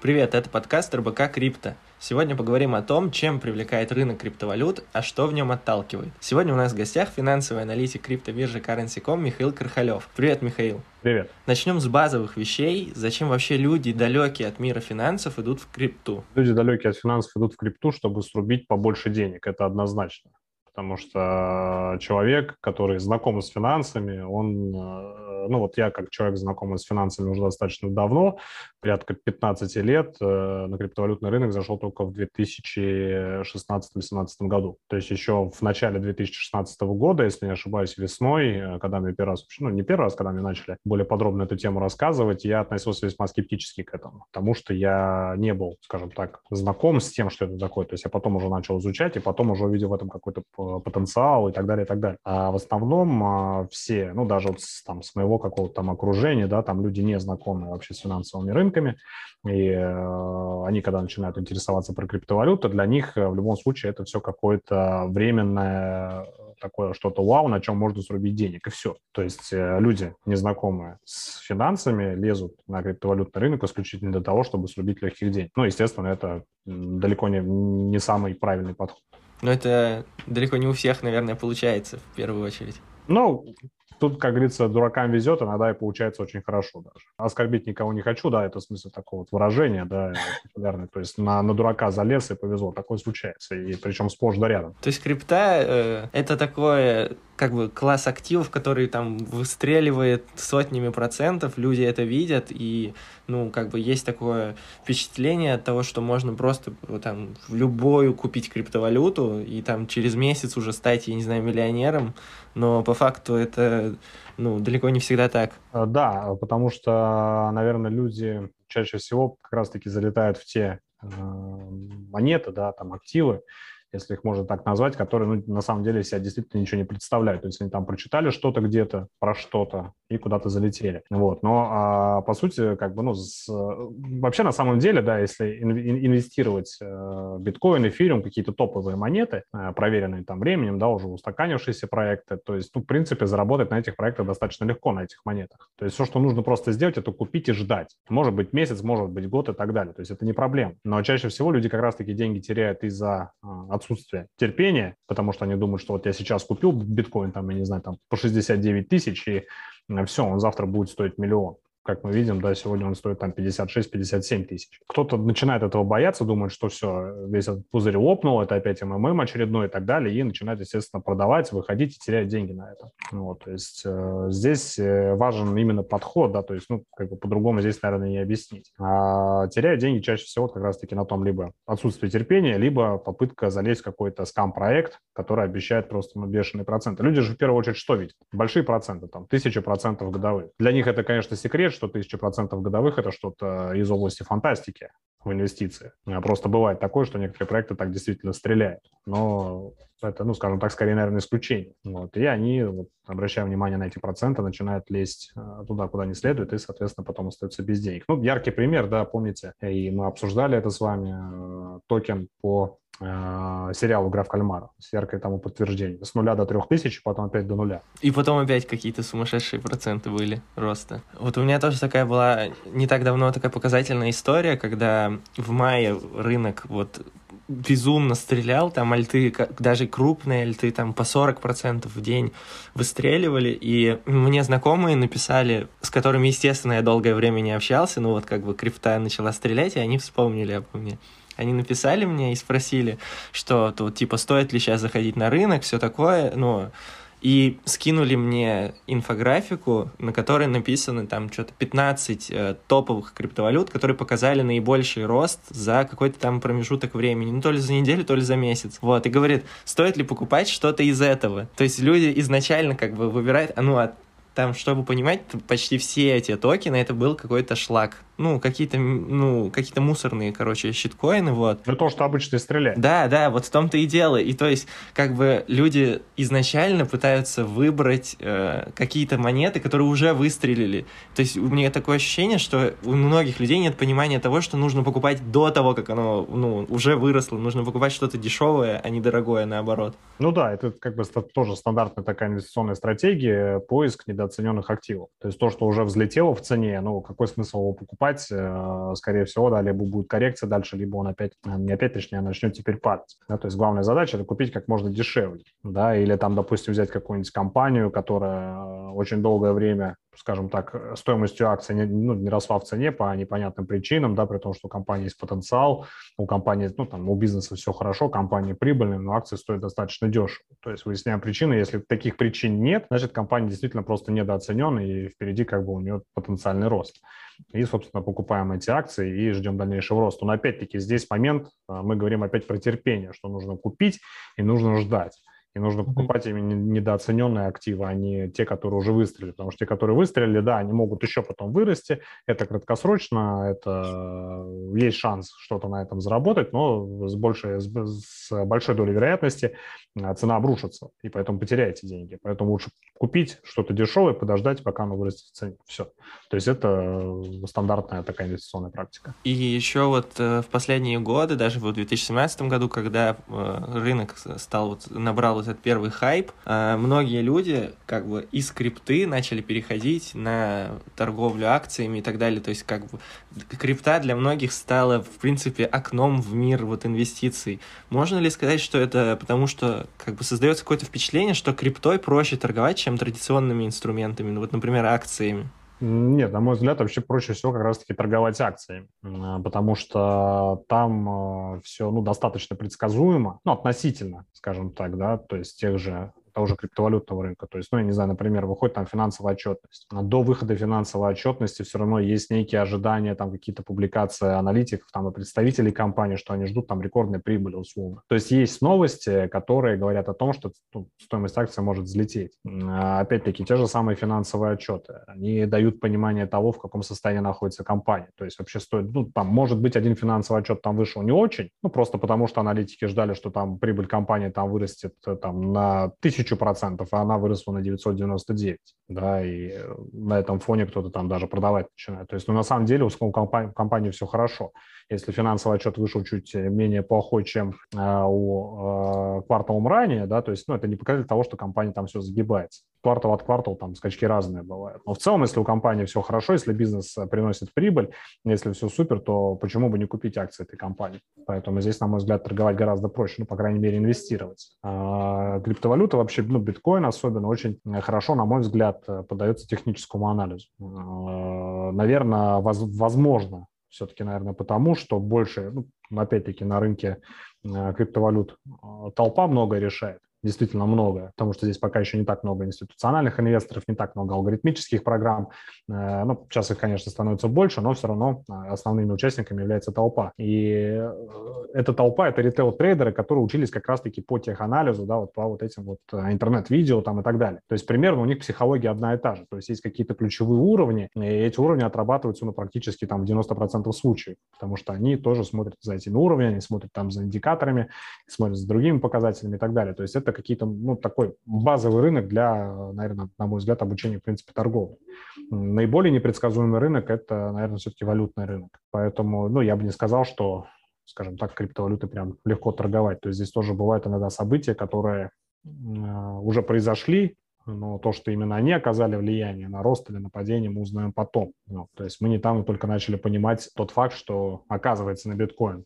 Привет, это подкаст РБК Крипто. Сегодня поговорим о том, чем привлекает рынок криптовалют, а что в нем отталкивает. Сегодня у нас в гостях финансовый аналитик криптобиржи Currency.com Михаил Кархалев. Привет, Михаил. Привет. Начнем с базовых вещей. Зачем вообще люди, далекие от мира финансов, идут в крипту? Люди, далекие от финансов, идут в крипту, чтобы срубить побольше денег. Это однозначно. Потому что человек, который знаком с финансами, он э, ну вот я как человек, знакомый с финансами уже достаточно давно, порядка 15 лет, э, на криптовалютный рынок зашел только в 2016-2017 году. То есть еще в начале 2016 года, если не ошибаюсь, весной, э, когда мне первый раз, ну не первый раз, когда мне начали более подробно эту тему рассказывать, я относился весьма скептически к этому, потому что я не был, скажем так, знаком с тем, что это такое. То есть я потом уже начал изучать, и потом уже увидел в этом какой-то потенциал и так далее, и так далее. А в основном а, все, ну даже вот с, там, с моего какого-то там окружения, да, там люди не знакомы вообще с финансовыми рынками, и э, они, когда начинают интересоваться про криптовалюту, для них э, в любом случае это все какое-то временное такое что-то вау, на чем можно срубить денег, и все. То есть э, люди, незнакомые с финансами, лезут на криптовалютный рынок исключительно для того, чтобы срубить легких денег. Ну, естественно, это далеко не, не самый правильный подход. Но это далеко не у всех, наверное, получается в первую очередь. Ну, Тут, как говорится, дуракам везет, иногда и получается очень хорошо даже. Оскорбить никого не хочу, да, это в смысле такого вот выражения, да, популярное. То есть на, на дурака залез и повезло. Такое случается, и причем сплошь да рядом. То есть крипта э, — это такое как бы класс активов, который там выстреливает сотнями процентов, люди это видят, и, ну, как бы есть такое впечатление от того, что можно просто там в любую купить криптовалюту, и там через месяц уже стать, я не знаю, миллионером, но по факту это ну, далеко не всегда так. Э, да, потому что, наверное, люди чаще всего как раз-таки залетают в те э, монеты, да, там активы, если их можно так назвать, которые ну, на самом деле себя действительно ничего не представляют. То есть они там прочитали что-то где-то про что-то и куда-то залетели. Вот. Но а, по сути, как бы, ну, с, вообще на самом деле, да, если инвестировать э, биткоин, эфириум, какие-то топовые монеты, э, проверенные там временем, да, уже устаканившиеся проекты, то есть, ну, в принципе, заработать на этих проектах достаточно легко, на этих монетах. То есть все, что нужно просто сделать, это купить и ждать. Может быть месяц, может быть год и так далее. То есть это не проблема. Но чаще всего люди как раз-таки деньги теряют из-за а, отсутствие терпения, потому что они думают, что вот я сейчас купил биткоин, там, я не знаю, там по 69 тысяч, и э, все, он завтра будет стоить миллион как мы видим, да, сегодня он стоит там 56-57 тысяч. Кто-то начинает этого бояться, думает, что все, весь этот пузырь лопнул, это опять МММ очередной и так далее, и начинает, естественно, продавать, выходить и терять деньги на это. Вот, то есть э, здесь э, важен именно подход, да, то есть, ну, как бы по-другому здесь, наверное, не объяснить. А теряют деньги чаще всего как раз-таки на том либо отсутствие терпения, либо попытка залезть в какой-то скам-проект, который обещает просто ну, бешеные проценты. Люди же в первую очередь что видят? Большие проценты, там, тысяча процентов годовых. Для них это, конечно, секрет, что 1000% годовых – это что-то из области фантастики в инвестиции. Просто бывает такое, что некоторые проекты так действительно стреляют. Но это, ну, скажем так, скорее, наверное, исключение. Вот. И они, вот, обращая внимание на эти проценты, начинают лезть э, туда, куда не следует, и, соответственно, потом остаются без денег. Ну, яркий пример, да, помните, и мы обсуждали это с вами, э, токен по сериал «Игра в кальмара» с яркой тому подтверждением. С нуля до трех тысяч, потом опять до нуля. И потом опять какие-то сумасшедшие проценты были роста. Вот у меня тоже такая была не так давно такая показательная история, когда в мае рынок вот безумно стрелял, там альты, даже крупные альты, там по 40% в день выстреливали, и мне знакомые написали, с которыми, естественно, я долгое время не общался, ну вот как бы крипта начала стрелять, и они вспомнили обо мне. Они написали мне и спросили, что тут, типа, стоит ли сейчас заходить на рынок, все такое, ну, и скинули мне инфографику, на которой написано там что-то 15 э, топовых криптовалют, которые показали наибольший рост за какой-то там промежуток времени, ну то ли за неделю, то ли за месяц. Вот, и говорит, стоит ли покупать что-то из этого. То есть люди изначально как бы выбирают, а ну, а там, чтобы понимать, почти все эти токены, это был какой-то шлак ну, какие-то, ну, какие-то мусорные, короче, щиткоины, вот. Ну, то, что обычно стреляет. Да, да, вот в том-то и дело. И то есть, как бы люди изначально пытаются выбрать э, какие-то монеты, которые уже выстрелили. То есть, у меня такое ощущение, что у многих людей нет понимания того, что нужно покупать до того, как оно, ну, уже выросло. Нужно покупать что-то дешевое, а не дорогое, наоборот. Ну да, это как бы тоже стандартная такая инвестиционная стратегия, поиск недо недооцененных активов. То есть то, что уже взлетело в цене, ну, какой смысл его покупать? Э, скорее всего, да, либо будет коррекция дальше, либо он опять, э, не опять, точнее, а начнет теперь падать. Да? То есть главная задача – это купить как можно дешевле. Да? Или там, допустим, взять какую-нибудь компанию, которая очень долгое время скажем так, стоимостью акций не, ну, не росла в цене по непонятным причинам, да, при том, что у компании есть потенциал, у компании, ну, там, у бизнеса все хорошо, компания прибыльная, но акции стоят достаточно дешево. То есть выясняем причины, если таких причин нет, значит, компания действительно просто недооценена, и впереди как бы у нее потенциальный рост. И, собственно, покупаем эти акции и ждем дальнейшего роста. Но опять-таки здесь момент, а, мы говорим опять про терпение, что нужно купить и нужно ждать. И нужно покупать именно недооцененные активы, а не те, которые уже выстрелили. Потому что те, которые выстрелили, да, они могут еще потом вырасти. Это краткосрочно, это есть шанс что-то на этом заработать, но с большей, с большой долей вероятности а, цена обрушится, и поэтому потеряете деньги. Поэтому лучше купить что-то дешевое, подождать, пока оно вырастет в цене. Все. То есть это э, стандартная такая инвестиционная практика. И еще вот э, в последние годы, даже в 2017 году, когда э, рынок стал вот, набрал этот первый хайп, многие люди как бы из крипты начали переходить на торговлю акциями и так далее. То есть как бы крипта для многих стала, в принципе, окном в мир вот инвестиций. Можно ли сказать, что это потому, что как бы создается какое-то впечатление, что криптой проще торговать, чем традиционными инструментами, ну вот, например, акциями? Нет, на мой взгляд, вообще проще всего как раз-таки торговать акциями, потому что там а, все ну, достаточно предсказуемо, ну, относительно, скажем так, да, то есть тех же того же криптовалютного рынка. То есть, ну, я не знаю, например, выходит там финансовая отчетность. До выхода финансовой отчетности все равно есть некие ожидания, там какие-то публикации аналитиков, там и представителей компании, что они ждут там рекордной прибыли условно. То есть есть новости, которые говорят о том, что ну, стоимость акции может взлететь. А, опять-таки, те же самые финансовые отчеты. Они дают понимание того, в каком состоянии находится компания. То есть вообще стоит, ну, там, может быть, один финансовый отчет там вышел не очень, ну, просто потому что аналитики ждали, что там прибыль компании там вырастет э, там на тысячу тысячу процентов, а она выросла на 999, да, и э, на этом фоне кто-то там даже продавать начинает. То есть, ну, на самом деле у компании все хорошо. Если финансовый отчет вышел чуть менее плохой, чем э, у э, кварталом ранее, да, то есть, ну, это не показатель того, что компания там все загибается. Квартал от квартала там скачки разные бывают. Но в целом, если у компании все хорошо, если бизнес э, приносит прибыль, если все супер, то почему бы не купить акции этой компании? Поэтому здесь, на мой взгляд, торговать гораздо проще, ну, по крайней мере, инвестировать. А криптовалюта вообще, ну, биткоин особенно, очень хорошо, на мой взгляд, э, поддается техническому анализу. Наверное, возможно, все-таки, наверное, потому, что больше, ну, опять-таки, на рынке э, криптовалют э, толпа много решает действительно много, потому что здесь пока еще не так много институциональных инвесторов, не так много алгоритмических программ. Э, ну, сейчас их, конечно, становится больше, но все равно э, основными участниками является толпа. И э, эта толпа – это ритейл-трейдеры, которые учились как раз-таки по теханализу, да, вот по вот этим вот интернет-видео там и так далее. То есть примерно у них психология одна и та же. То есть есть какие-то ключевые уровни, и эти уровни отрабатываются ну, практически там в 90% случаев, потому что они тоже смотрят за этими уровнями, они смотрят там за индикаторами, смотрят за другими показателями и так далее. То есть это какие-то, ну, такой базовый рынок для, наверное, на мой взгляд, обучения, в принципе, торговли. Наиболее непредсказуемый рынок – это, наверное, все-таки валютный рынок. Поэтому, ну, я бы не сказал, что, скажем так, криптовалюты прям легко торговать. То есть здесь тоже бывают иногда события, которые уже произошли, но то, что именно они оказали влияние на рост или на падение, мы узнаем потом. Ну, то есть мы не там только начали понимать тот факт, что оказывается на биткоин а,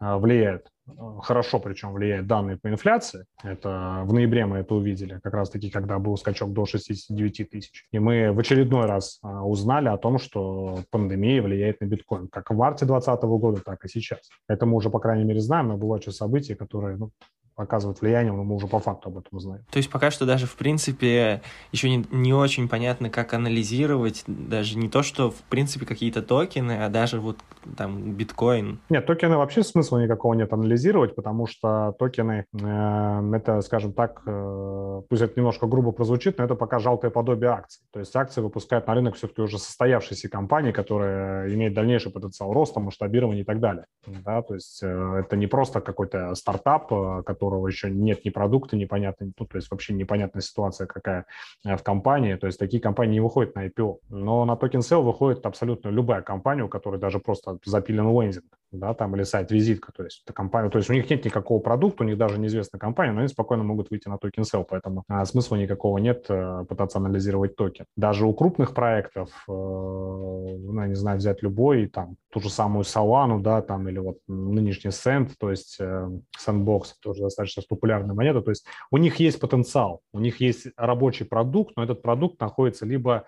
влияет а, хорошо, причем влияет данные по инфляции. Это в ноябре мы это увидели, как раз таки, когда был скачок до 69 тысяч. И мы в очередной раз узнали о том, что пандемия влияет на биткоин, как в марте 2020 года, так и сейчас. Это мы уже, по крайней мере, знаем, но бывают еще события, которые ну, оказывает влияние, но мы уже по факту об этом знаем. То есть пока что даже, в принципе, еще не, не очень понятно, как анализировать, даже не то, что, в принципе, какие-то токены, а даже вот там биткоин. Нет, токены вообще смысла никакого нет анализировать, потому что токены, э, это, скажем так, э, пусть это немножко грубо прозвучит, но это пока жалкое подобие акций. То есть акции выпускают на рынок все-таки уже состоявшиеся компании, которые имеют дальнейший потенциал роста, масштабирования и так далее. Да, то есть э, это не просто какой-то стартап, э, который которого еще нет ни продукта, непонятно, ну, то есть вообще непонятная ситуация какая э, в компании, то есть такие компании не выходят на IPO. Но на token sale выходит абсолютно любая компания, у которой даже просто запилен лендинг. Да, там, или сайт визитка, то есть это компания, то есть у них нет никакого продукта, у них даже неизвестна компания, но они спокойно могут выйти на token sale, поэтому а, смысла никакого нет э, пытаться анализировать токен. Даже у крупных проектов, э, ну, я не знаю, взять любой, там, ту же самую Solana, да, там, или вот нынешний Sand, то есть э, Sandbox, тоже достаточно популярная монета, то есть у них есть потенциал, у них есть рабочий продукт, но этот продукт находится либо а,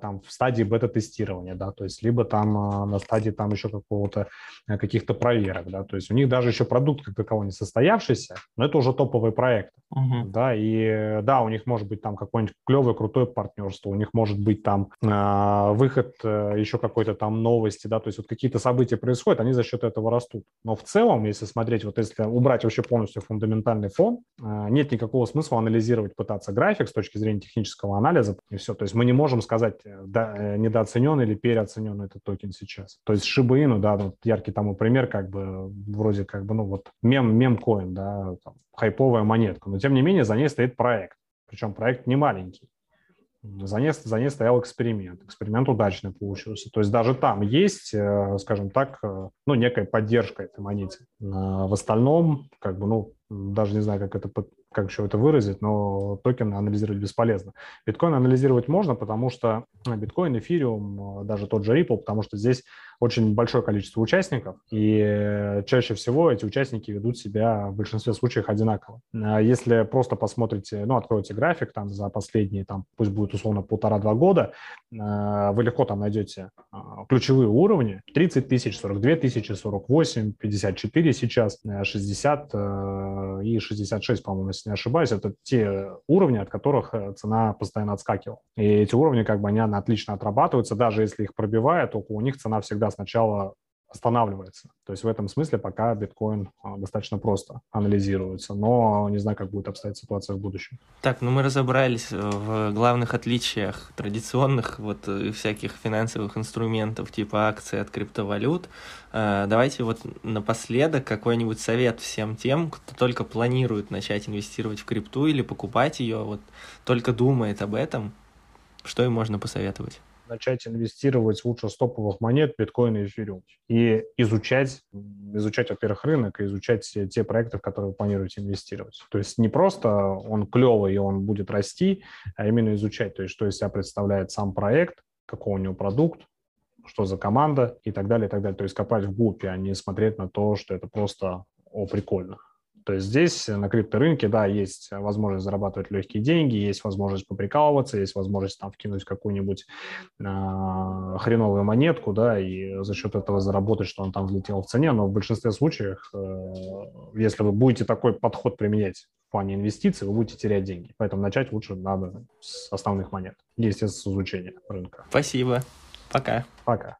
там в стадии бета-тестирования, да, то есть либо там а, на стадии там еще какого-то э, каких-то проверок, да, то есть у них даже еще продукт как таковой не состоявшийся, но это уже топовый проект, uh-huh. да, и да, у них может быть там какое-нибудь клевое, крутое партнерство, у них может быть там э, выход э, еще какой-то там новости, да, то есть вот какие-то события происходят, они за счет этого растут, но в целом, если смотреть, вот если убрать вообще полностью фундаментальный фон, э, нет никакого смысла анализировать, пытаться график с точки зрения технического анализа и все, то есть мы не можем сказать сказать, э, да, э, недооценен или переоценен этот токен сейчас. То есть Shiba Inu, да, вот яркий тому пример, как бы, вроде как бы, ну вот, мем, мем-коин, да, там, хайповая монетка, но тем не менее за ней стоит проект, причем проект не маленький. За ней, за ней стоял эксперимент. Эксперимент удачный получился. То есть даже там есть, э, скажем так, ну, некая поддержка этой монете. В остальном, как бы, ну, даже не знаю, как это как еще это выразить, но токен анализировать бесполезно. Биткоин анализировать можно, потому что биткоин, эфириум, даже тот же Ripple, потому что здесь очень большое количество участников, и чаще всего эти участники ведут себя в большинстве случаев одинаково. А если просто посмотрите, ну, откроете график там за последние, там, пусть будет условно полтора-два года, э, вы легко там найдете а, ключевые уровни 30 тысяч, 42 тысячи, 48, 54 сейчас, 60 э, э, и 66, по-моему, если не ошибаюсь, это те уровни, от которых цена постоянно отскакивала. И эти уровни, как бы, они отлично отрабатываются, даже если их пробивают, то у них цена всегда сначала останавливается. То есть в этом смысле пока биткоин а, достаточно просто анализируется, но не знаю, как будет обстоять ситуация в будущем. Так, ну мы разобрались в главных отличиях традиционных вот э, всяких финансовых инструментов типа акций от криптовалют. Э, давайте вот напоследок какой-нибудь совет всем тем, кто только планирует начать инвестировать в крипту или покупать ее, вот только думает об этом, что им можно посоветовать? Начать инвестировать лучше стоповых монет, биткоина и эфириум. И изучать, изучать, во-первых, рынок, и изучать те проекты, в которые вы планируете инвестировать. То есть не просто он клевый и он будет расти, а именно изучать, то есть что из себя представляет сам проект, какой у него продукт, что за команда и так далее, и так далее. То есть копать в гупе, а не смотреть на то, что это просто о, прикольно. То есть здесь на крипторынке, да, есть возможность зарабатывать легкие деньги, есть возможность поприкалываться, есть возможность там вкинуть какую-нибудь э, хреновую монетку, да, и за счет этого заработать, что он там взлетел в цене, но в большинстве случаев, э, если вы будете такой подход применять в плане инвестиций, вы будете терять деньги. Поэтому начать лучше надо с основных монет, естественно, с изучения рынка. Спасибо. Пока. Пока.